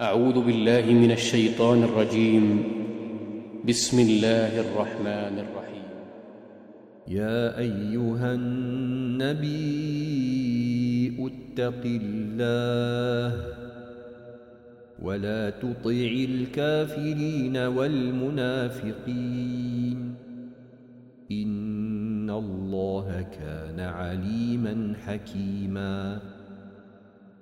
أعوذ بالله من الشيطان الرجيم. بسم الله الرحمن الرحيم. يا أيها النبي اتق الله ولا تطع الكافرين والمنافقين. إن الله كان عليما حكيماً.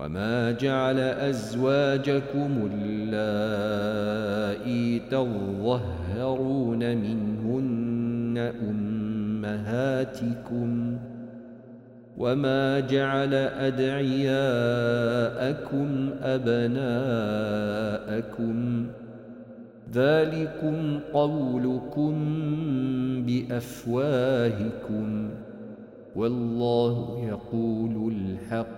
وما جعل أزواجكم اللائي تظهرون منهن أمهاتكم وما جعل أدعياءكم أبناءكم ذلكم قولكم بأفواهكم والله يقول الحق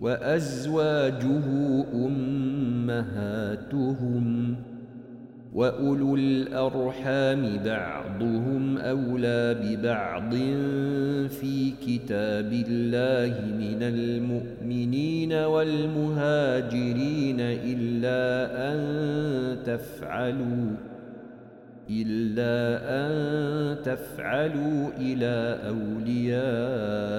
وأزواجه أمهاتهم وأولو الأرحام بعضهم أولى ببعض في كتاب الله من المؤمنين والمهاجرين إلا أن تفعلوا إلا أن تفعلوا إلى أوليائكم.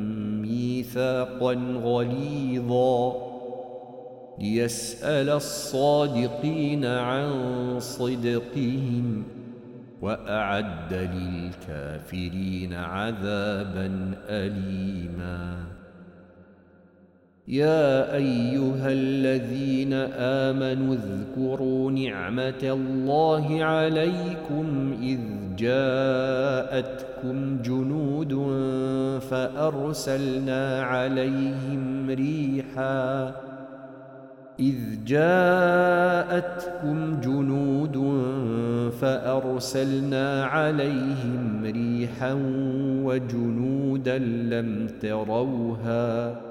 ميثاقا غليظا. ليسأل الصادقين عن صدقهم وأعد للكافرين عذابا أليما. يا أيها الذين آمنوا اذكروا نعمة الله عليكم إذ جاءتكم جنود فأرسلنا عليهم ريحا. إذ جاءتكم جنود فأرسلنا عليهم ريحا وجنودا لم تروها.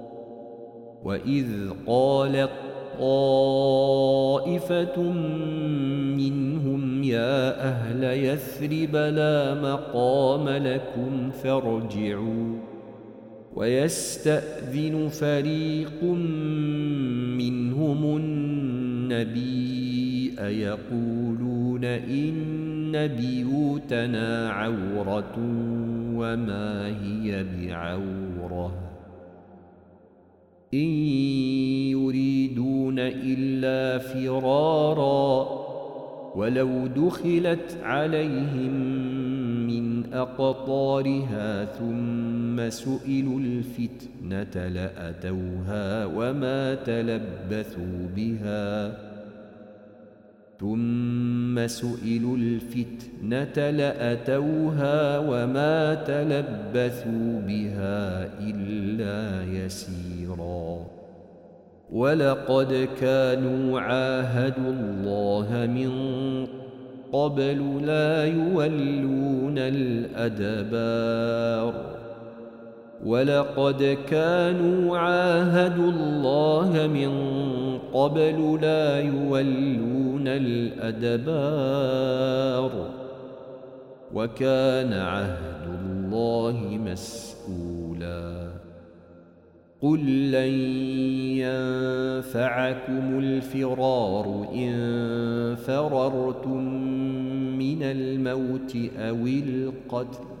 وإذ قالت طائفة منهم يا أهل يثرب لا مقام لكم فارجعوا ويستأذن فريق منهم النبي أيقولون إن بيوتنا عورة وما هي بعورة إن يريدون إلا فرارا ولو دخلت عليهم من أقطارها ثم سئلوا الفتنة لأتوها وما تلبثوا بها ثم سئلوا الفتنة لأتوها وما تلبثوا بها إلا يسيرا. ولقد كانوا عاهدوا الله من قبل لا يولون الأدبار. ولقد كانوا عاهدوا الله من قبل لا يولون الأدبار وكان عهد الله مسؤولا. قل لن ينفعكم الفرار إن فررتم من الموت أو القتل.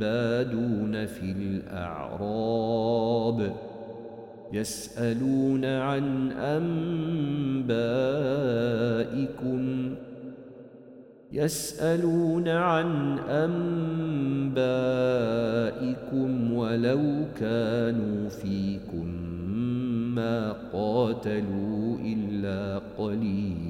بادون في الأعراب يسألون عن أنبائكم يسألون عن أنبائكم ولو كانوا فيكم ما قاتلوا إلا قليلاً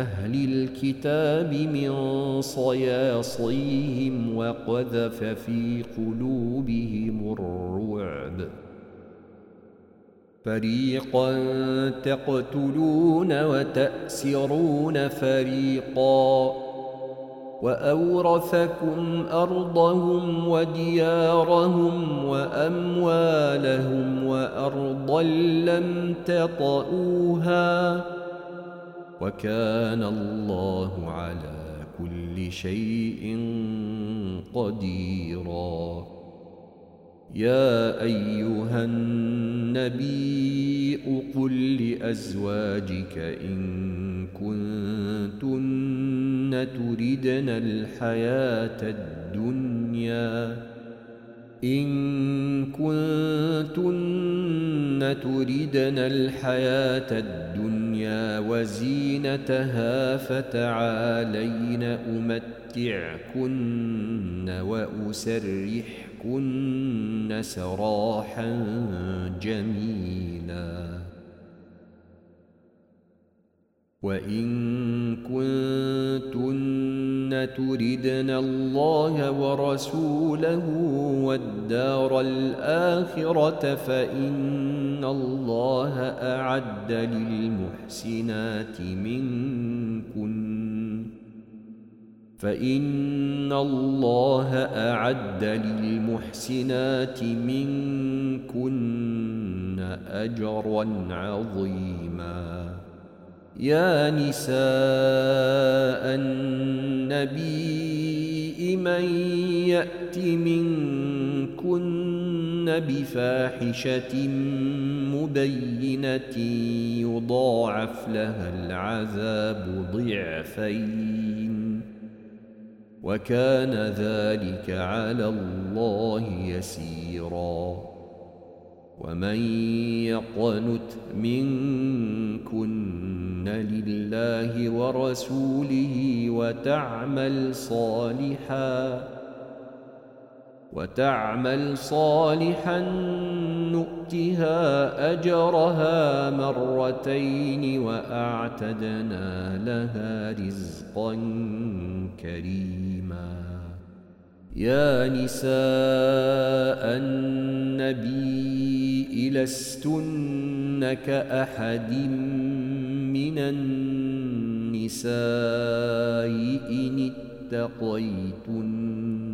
أهل الكتاب من صياصيهم وقذف في قلوبهم الرعب. فريقا تقتلون وتأسرون فريقا وأورثكم أرضهم وديارهم وأموالهم وأرضا لم تطئوها. وكان الله على كل شيء قديراً. يا أيها النبي قل لأزواجك إن كنتن تردن الحياة الدنيا. إن كنتن تردن الحياة الدنيا وزينتها فتعالين أمتعكن وأسرحكن كن سراحا جميلا. وإن كنتن تردن الله ورسوله والدار الآخرة فإن الله أعد للمحسنات منكن فإن الله أعد للمحسنات منكن أجرا عظيما يا نساء النبي من يأت منكن بفاحشة مبينة يضاعف لها العذاب ضعفين وكان ذلك على الله يسيرا ومن يقنت منكن لله ورسوله وتعمل صالحا وتعمل صالحا نؤتها أجرها مرتين وأعتدنا لها رزقا كريما. يا نساء النبي لستن كأحد من النساء إن اتقيتن.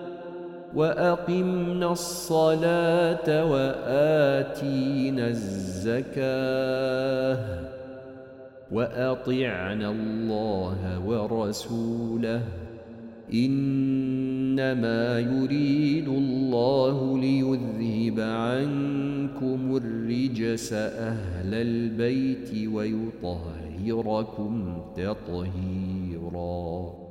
وأقمنا الصلاة وآتينا الزكاة وأطعنا الله ورسوله. إنما يريد الله ليذهب عنكم الرجس أهل البيت ويطهركم تطهيراً.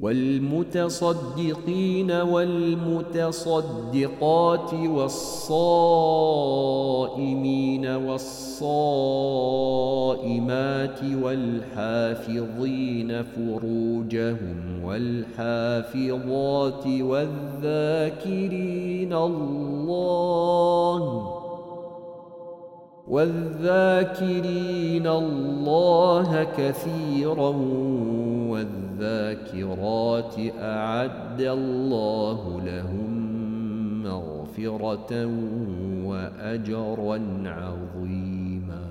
والمتصدقين والمتصدقات والصائمين والصائمات والحافظين فروجهم والحافظات والذاكرين الله والذاكرين الله كثيرا والذاكرات أعد الله لهم مغفرة وأجرا عظيما.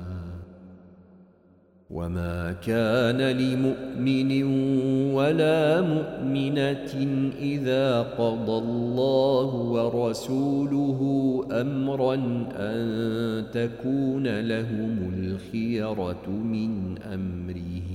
وما كان لمؤمن ولا مؤمنة إذا قضى الله ورسوله أمرا أن تكون لهم الخيرة من أمرهم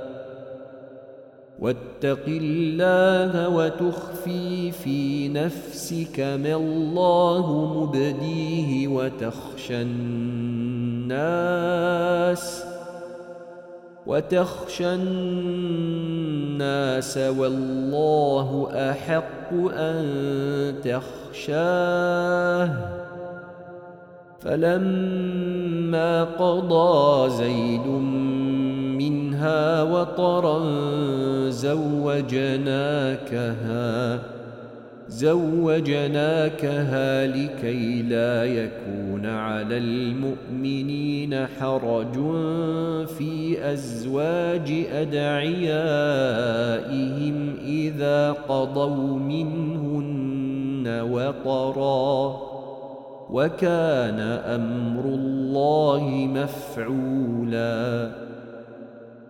واتق الله وتخفي في نفسك ما الله مبديه وتخشى الناس وتخشى الناس والله أحق أن تخشاه. فلما قضى زيد منها وطرا زوجناكها زوجناكها لكي لا يكون على المؤمنين حرج في أزواج أدعيائهم إذا قضوا منهن وطرا. وكان أمر الله مفعولاً.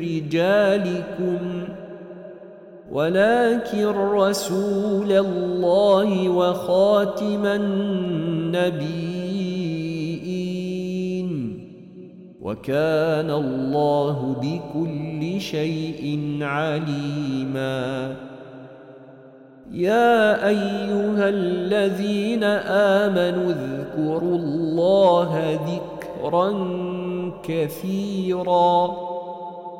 رجالكم ولكن رسول الله وخاتم النبيين. وكان الله بكل شيء عليماً. يا أيها الذين آمنوا اذكروا الله ذكرا كثيرا.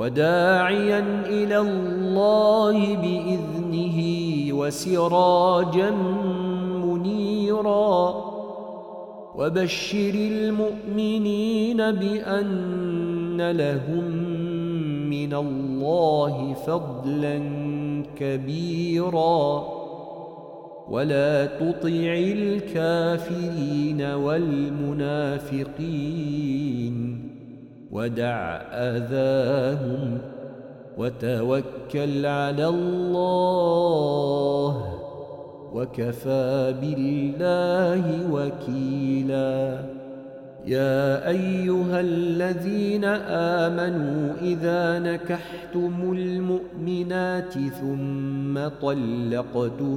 وداعيا إلى الله بإذنه وسراجا منيرا. وبشر المؤمنين بأن لهم من الله فضلا كبيرا. ولا تطع الكافرين والمنافقين. ودع آذاهم وتوكل على الله وكفى بالله وكيلا. يا أيها الذين آمنوا إذا نكحتم المؤمنات ثم طلقتموهن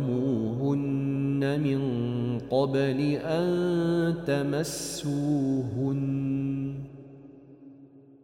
من قبل أن تمسوهن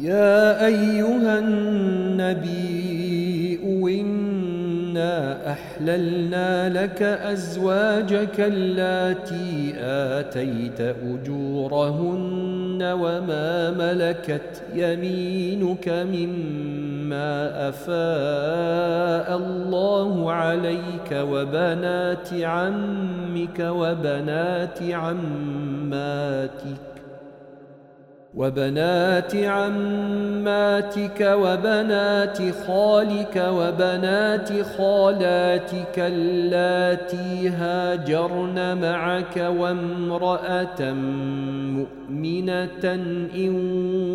يا أيها النبي إنا أحللنا لك أزواجك اللاتي آتيت أجورهن وما ملكت يمينك مما أفاء الله عليك وبنات عمك وبنات عماتك. وبنات عماتك وبنات خالك وبنات خالاتك اللاتي هاجرن معك وامرأة مؤمنة إن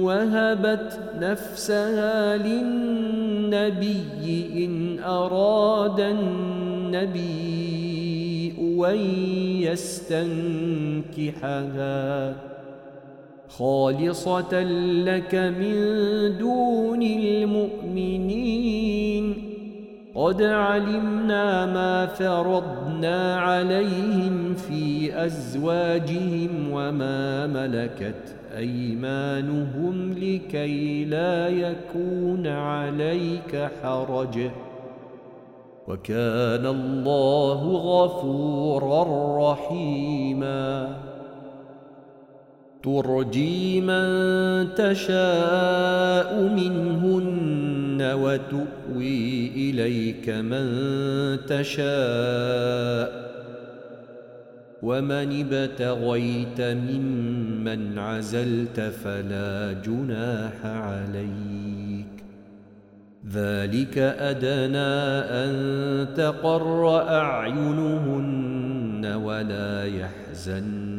وهبت نفسها للنبي إن أراد النبي أن يستنكحها. خالصة لك من دون المؤمنين. قد علمنا ما فرضنا عليهم في أزواجهم وما ملكت أيمانهم لكي لا يكون عليك حرج. وكان الله غفورا رحيماً. ترجي من تشاء منهن وتؤوي إليك من تشاء ومن ابتغيت ممن عزلت فلا جناح عليك ذلك أدنى أن تقر أعينهن ولا يحزن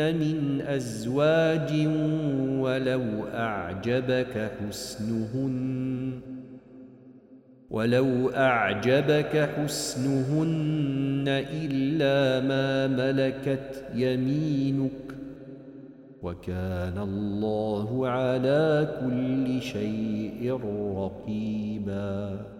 من أزواج ولو أعجبك حسنهن ولو أعجبك حسنهن إلا ما ملكت يمينك. وكان الله على كل شيء رقيبا.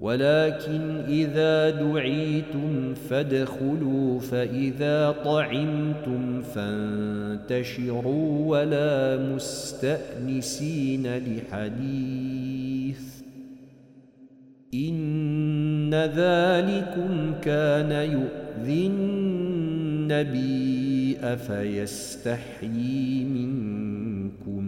ولكن إذا دعيتم فادخلوا فإذا طعمتم فانتشروا ولا مستأنسين لحديث إن ذلكم كان يؤذي النبي أفيستحيي منكم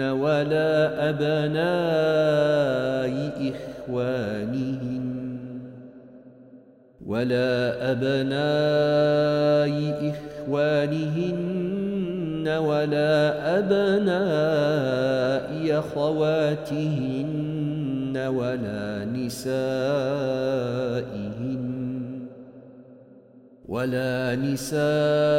ولا أبناء إخوانهن ولا أبناء إخوانهن ولا أبناء أخواتهن ولا نسائهن ولا نسائهن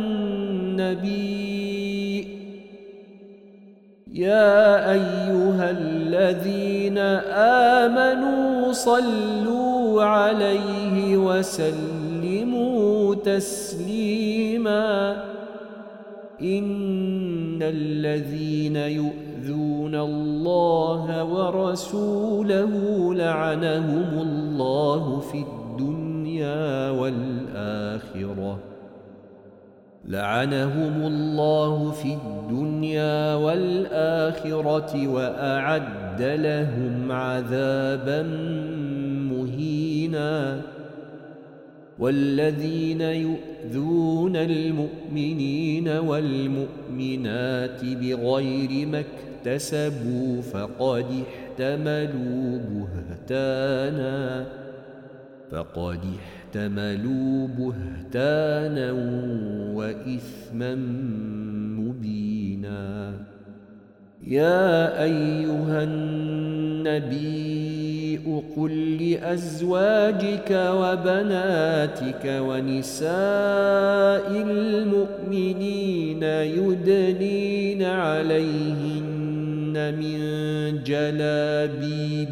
يا أيها الذين آمنوا صلوا عليه وسلموا تسليما. إن الذين يؤذون الله ورسوله لعنهم الله في الدنيا والآخرة. لعنهم الله في الدنيا والآخرة وأعد لهم عذابا مهينا. والذين يؤذون المؤمنين والمؤمنات بغير ما اكتسبوا فقد احتملوا بهتانا. فقد احتملوا بهتانا واثما مبينا. يا ايها النبي قل لازواجك وبناتك ونساء المؤمنين يدنين عليهن من جلابيبهن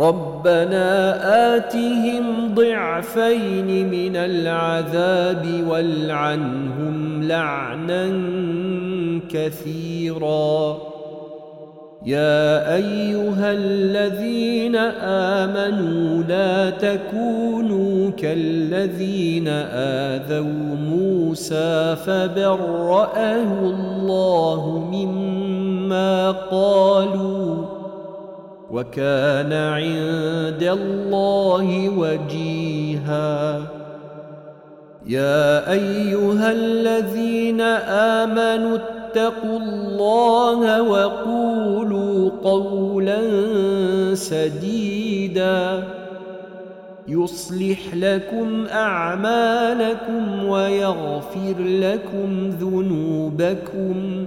ربنا آتهم ضعفين من العذاب والعنهم لعنا كثيرا. يا أيها الذين آمنوا لا تكونوا كالذين آذوا موسى فبرأه الله مما قالوا وكان عند الله وجيها. يا أيها الذين آمنوا اتقوا الله وقولوا قولا سديدا. يصلح لكم أعمالكم ويغفر لكم ذنوبكم.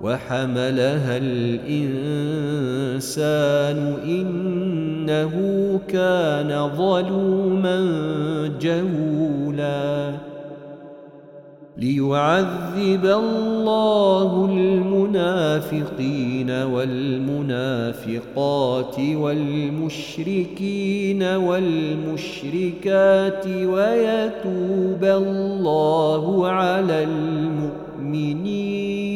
وحملها الإنسان إنه كان ظلوما جهولا. ليعذب الله المنافقين والمنافقات والمشركين والمشركات ويتوب الله على المؤمنين.